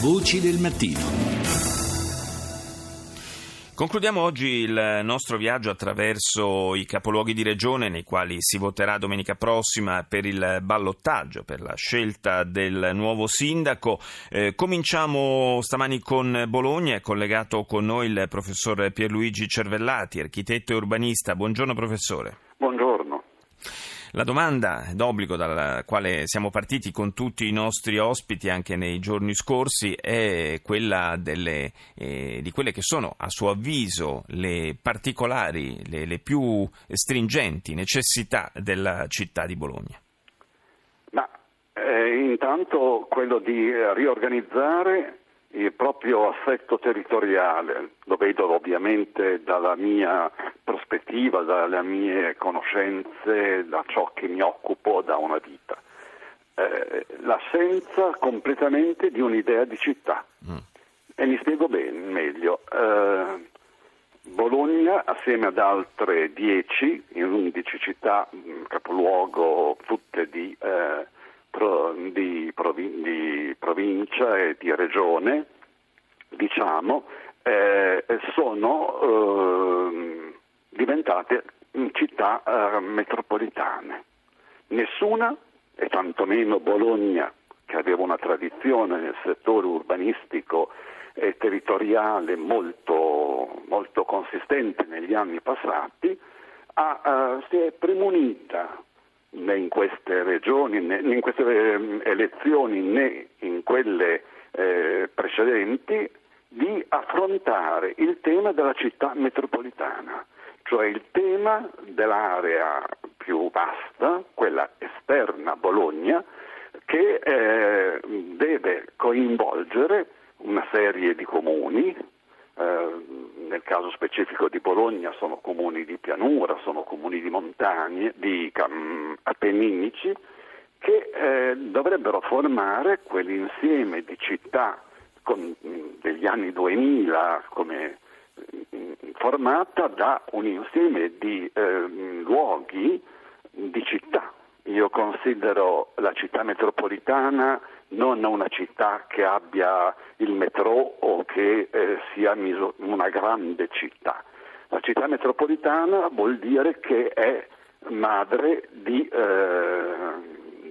Voci del mattino. Concludiamo oggi il nostro viaggio attraverso i capoluoghi di regione nei quali si voterà domenica prossima per il ballottaggio, per la scelta del nuovo sindaco. Eh, cominciamo stamani con Bologna, è collegato con noi il professor Pierluigi Cervellati, architetto e urbanista. Buongiorno professore. La domanda d'obbligo dalla quale siamo partiti con tutti i nostri ospiti anche nei giorni scorsi è quella delle, eh, di quelle che sono, a suo avviso, le particolari, le, le più stringenti necessità della città di Bologna. Ma eh, intanto quello di riorganizzare il proprio assetto territoriale, lo vedo ovviamente dalla mia prospettiva, dalle mie conoscenze, da ciò che mi occupo da una vita. Eh, l'assenza completamente di un'idea di città. Mm. E mi spiego bene, meglio. Eh, Bologna, assieme ad altre 10, in 11 città, mm, capoluogo tutte di eh, pro, di, provin- di, provincia e di regione, diciamo, eh, sono eh, diventate città eh, metropolitane. Nessuna, e tantomeno Bologna, che aveva una tradizione nel settore urbanistico e territoriale molto, molto consistente negli anni passati, ha, uh, si è premunita né in queste regioni, né in queste eh, elezioni né in quelle eh, precedenti di affrontare il tema della città metropolitana, cioè il tema dell'area più vasta, quella esterna a Bologna, che eh, deve coinvolgere una serie di comuni, nel caso specifico di Bologna sono comuni di pianura, sono comuni di montagne, di appenninici, che eh, dovrebbero formare quell'insieme di città con, degli anni 2000 come formata da un insieme di eh, luoghi di città. Io considero la città metropolitana non una città che abbia il metro o che eh, sia una grande città. La città metropolitana vuol dire che è madre di eh,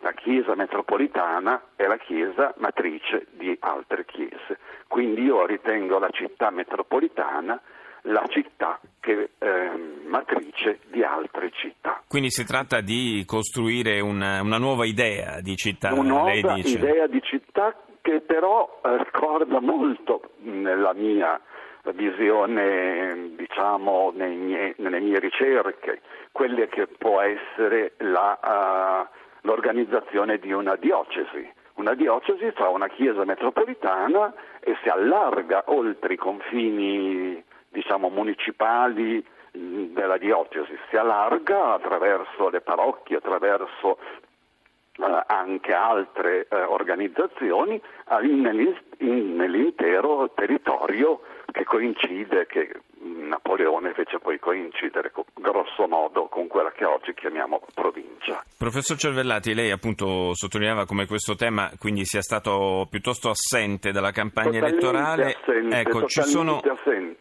la chiesa metropolitana è la chiesa matrice di altre chiese. Quindi io ritengo la città metropolitana la città che eh, matrice di altre città. Quindi si tratta di costruire una, una nuova idea di città, una nuova idea di città che però eh, ricorda molto nella mia visione, diciamo, mie, nelle mie ricerche, quelle che può essere la, uh, l'organizzazione di una diocesi. Una diocesi fa una chiesa metropolitana e si allarga oltre i confini diciamo, municipali della diocesi, si allarga attraverso le parrocchie, attraverso eh, anche altre eh, organizzazioni nell'intero territorio che coincide, che Napoleone fece poi coincidere grosso modo con quella che oggi chiamiamo provincia. Professor Cervellati, lei appunto sottolineava come questo tema quindi sia stato piuttosto assente dalla campagna totalmente elettorale. Assente, ecco, ci sono,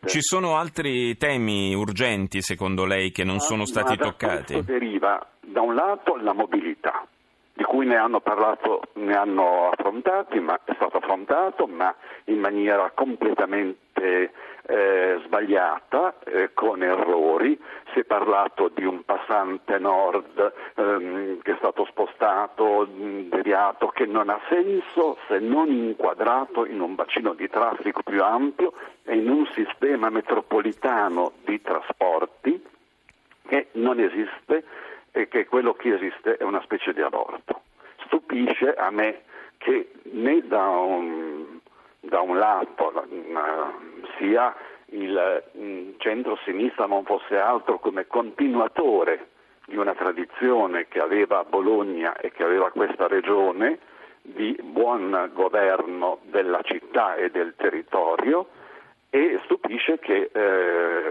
ci sono, altri temi urgenti secondo lei che non ma, sono stati toccati? Questo deriva da un lato la mobilità di cui ne hanno parlato, ne hanno affrontati, ma è stato affrontato, ma in maniera completamente eh, sbagliata, eh, con errori. Si è parlato di un passante nord ehm, che è stato spostato, deviato, che non ha senso se non inquadrato in un bacino di traffico più ampio e in un sistema metropolitano di trasporti che non esiste e che quello che esiste è una specie di aborto. Stupisce a me che né da un, da un lato sia il mm, centro-sinistra non fosse altro come continuatore di una tradizione che aveva Bologna e che aveva questa regione di buon governo della città e del territorio e stupisce che eh,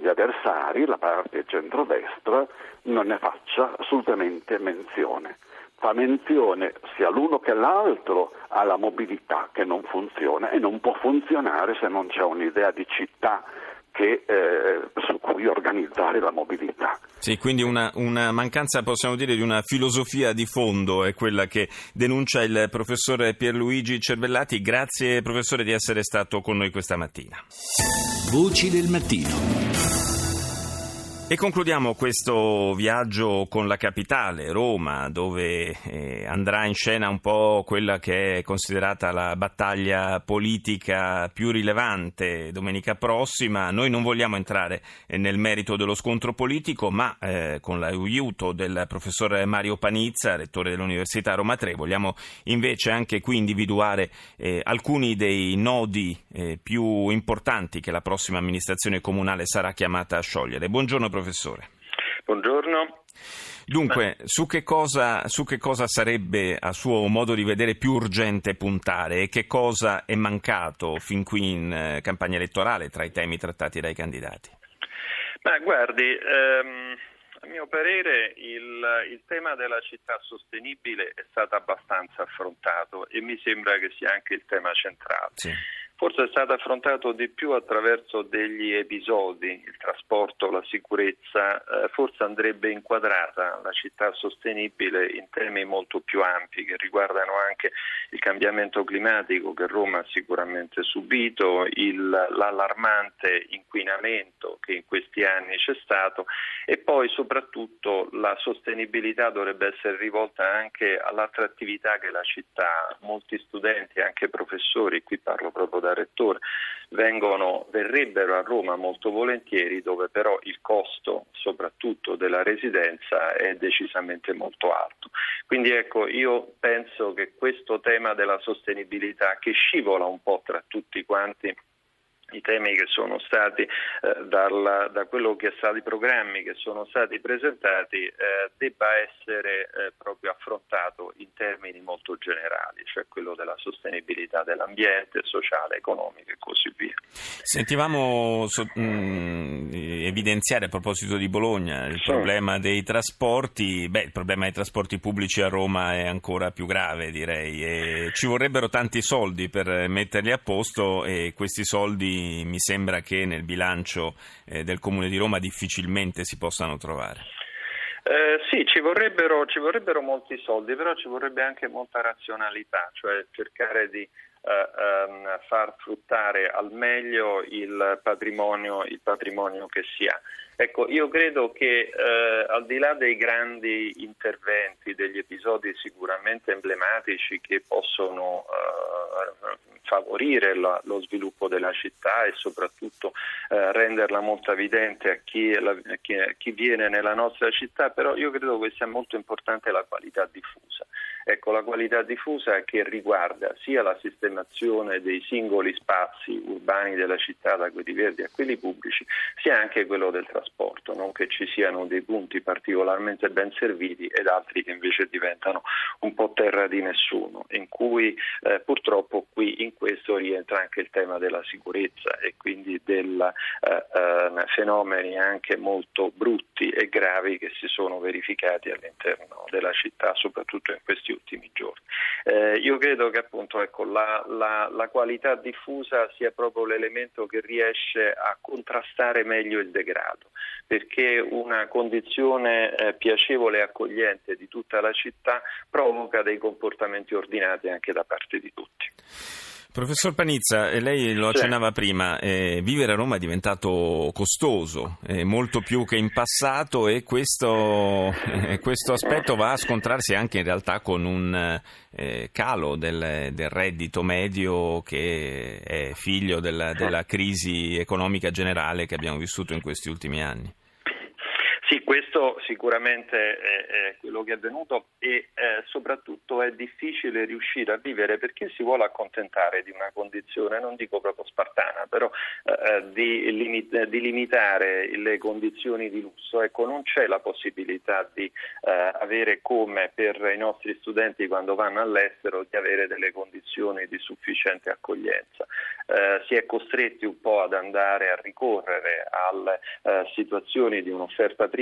gli avversari, la parte centrodestra, non ne faccia assolutamente menzione. Fa menzione sia l'uno che l'altro alla mobilità che non funziona e non può funzionare se non c'è un'idea di città che, eh, su cui organizzare la mobilità. Sì, quindi una, una, mancanza, possiamo dire, di una filosofia di fondo è quella che denuncia il professore Pierluigi Cervellati. Grazie professore di essere stato con noi questa mattina. Voci del mattino. E concludiamo questo viaggio con la capitale, Roma, dove eh, andrà in scena un po' quella che è considerata la battaglia politica più rilevante domenica prossima. Noi non vogliamo entrare eh, nel merito dello scontro politico, ma eh, con l'aiuto del professor Mario Panizza, rettore dell'Università Roma 3, vogliamo invece anche qui individuare eh, alcuni dei nodi eh, più importanti che la prossima amministrazione comunale sarà chiamata a sciogliere. Buongiorno professore professore. Buongiorno. Dunque, su che, cosa, su che, cosa, sarebbe a suo modo di vedere più urgente puntare e che cosa è mancato fin qui in eh, campagna elettorale tra i temi trattati dai candidati? Ma guardi, ehm, a mio parere il, il, tema della città sostenibile è stato abbastanza affrontato e mi sembra che sia anche il tema centrale. Sì forse è stato affrontato di più attraverso degli episodi, il trasporto, la sicurezza, eh, forse andrebbe inquadrata la città sostenibile in temi molto più ampi che riguardano anche il cambiamento climatico che Roma ha sicuramente subito, il, l'allarmante inquinamento che in questi anni c'è stato e poi soprattutto la sostenibilità dovrebbe essere rivolta anche all'attrattività che la città. Molti studenti, anche professori, qui parlo proprio da da rettore, vengono, verrebbero a Roma molto volentieri, dove però il costo soprattutto della residenza è decisamente molto alto. Quindi ecco, io penso che questo tema della sostenibilità che scivola un po' tra tutti quanti i temi che sono stati eh, dal, da quello che è stato i programmi che sono stati presentati eh, debba essere eh, proprio affrontato in termini molto generali, cioè quello della sostenibilità dell'ambiente, sociale, economico e così via. Sentivamo so, mh, mm, evidenziare a proposito di Bologna il sì. problema dei trasporti, beh il problema dei trasporti pubblici a Roma è ancora più grave direi e ci vorrebbero tanti soldi per metterli a posto e questi soldi mi sembra che nel bilancio eh, del Comune di Roma difficilmente si possano trovare. Eh, sì, ci vorrebbero, ci vorrebbero, molti soldi, però ci vorrebbe anche molta razionalità, cioè cercare di eh, ehm, far fruttare al meglio il patrimonio, il patrimonio, che si ha. Ecco, io credo che eh, al di là dei grandi interventi, degli episodi sicuramente emblematici che possono eh, favorire la, lo sviluppo della città e soprattutto eh, renderla molto evidente a chi, la, chi, chi viene nella nostra città, però io credo che sia molto importante la qualità diffusa. Ecco, la qualità diffusa che riguarda sia la sistemazione dei singoli spazi urbani della città, da quelli verdi a quelli pubblici, sia anche quello del trasporto, non che ci siano dei punti particolarmente ben serviti ed altri che invece diventano un po' terra di nessuno, in cui eh, purtroppo qui in questo rientra anche il tema della sicurezza e quindi dei eh, eh, fenomeni anche molto brutti e gravi che si sono verificati all'interno della città, soprattutto in questi questi ultimi giorni. Eh, io credo che appunto ecco, la, la, la, qualità diffusa sia proprio l'elemento che riesce a contrastare meglio il degrado, perché una condizione eh, piacevole e accogliente di tutta la città provoca dei comportamenti ordinati anche da parte di tutti. Professor Panizza, eh, lei lo accennava prima, eh, vivere a Roma è diventato costoso, eh, molto più che in passato e questo, eh, questo, aspetto va a scontrarsi anche in realtà con un eh, calo del, del, reddito medio che è figlio della, della crisi economica generale che abbiamo vissuto in questi ultimi anni. Sì, questo sicuramente è, è, quello che è avvenuto e eh, soprattutto è difficile riuscire a vivere perché si vuole accontentare di una condizione, non dico proprio spartana, però eh, eh di, limit- di, limitare le condizioni di lusso. Ecco, non c'è la possibilità di eh, avere come per i nostri studenti quando vanno all'estero di avere delle condizioni di sufficiente accoglienza. Eh, si è costretti un po' ad andare a ricorrere alle eh, situazioni di un'offerta privata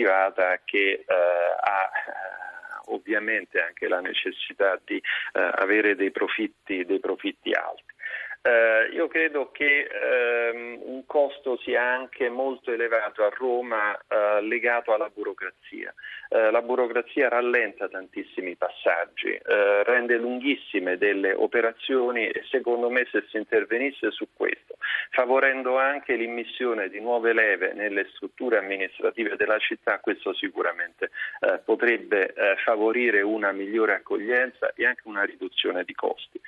che eh, ha ovviamente anche la necessità di eh, avere dei profitti, dei profitti alti. Eh, io credo che ehm, un costo sia anche molto elevato a Roma eh, legato alla burocrazia. Eh, la burocrazia rallenta tantissimi passaggi, eh, rende lunghissime delle operazioni e secondo me se si intervenisse su questo, favorendo anche l'immissione di nuove leve nelle strutture amministrative della città, questo sicuramente eh, potrebbe eh, favorire una migliore accoglienza e anche una riduzione di costi.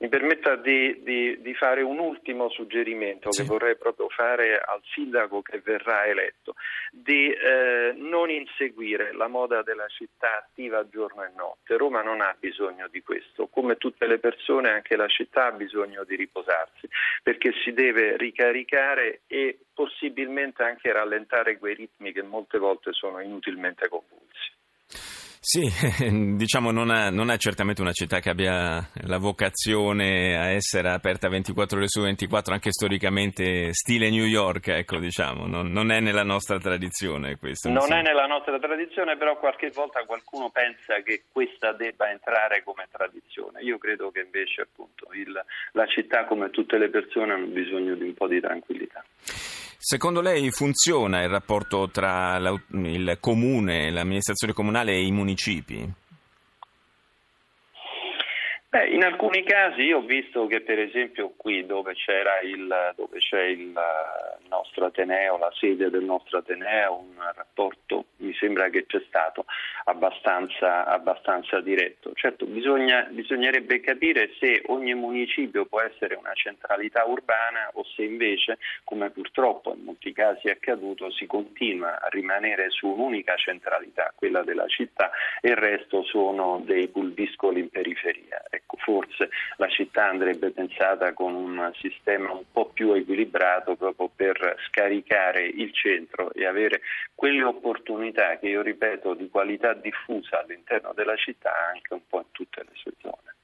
Mi permetta di, di, di, fare un ultimo suggerimento sì. che vorrei proprio fare al sindaco che verrà eletto, di eh, non inseguire la moda della città attiva giorno e notte. Roma non ha bisogno di questo, come tutte le persone anche la città ha bisogno di riposarsi, perché si deve ricaricare e possibilmente anche rallentare quei ritmi che molte volte sono inutilmente convulsi. Sì, diciamo non è, non è, certamente una città che abbia la vocazione a essere aperta 24 ore su 24, anche storicamente stile New York, ecco diciamo, non, non è nella nostra tradizione questo. Non è nella nostra tradizione, però qualche volta qualcuno pensa che questa debba entrare come tradizione. Io credo che invece appunto il, la città come tutte le persone hanno bisogno di un po' di tranquillità. Secondo lei funziona il rapporto tra il comune, l'amministrazione comunale e i municipi? Beh, in alcuni casi io ho visto che per esempio qui dove, il, dove c'è il nostro Ateneo, la sede del nostro Ateneo, un rapporto mi sembra che c'è stato abbastanza, abbastanza diretto. Certo, bisogna, bisognerebbe capire se ogni municipio può essere una centralità urbana o se invece, come purtroppo in molti casi è accaduto, si continua a rimanere su un'unica centralità, quella della città, e il resto sono dei pulviscoli in periferia. Forse la città andrebbe pensata con un sistema un po' più equilibrato proprio per scaricare il centro e avere quelle opportunità che io ripeto di qualità diffusa all'interno della città anche un po' in tutte le sue zone.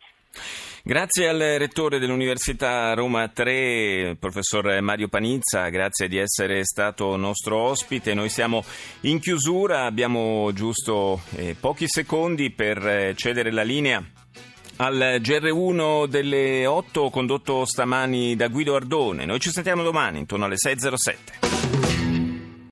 Grazie al rettore dell'Università Roma 3, professor Mario Panizza, grazie di essere stato nostro ospite. Noi siamo in chiusura, abbiamo giusto eh, pochi secondi per eh, cedere la linea al GR1 delle 8 condotto stamani da Guido Ardone. Noi ci sentiamo domani intorno alle 6.07.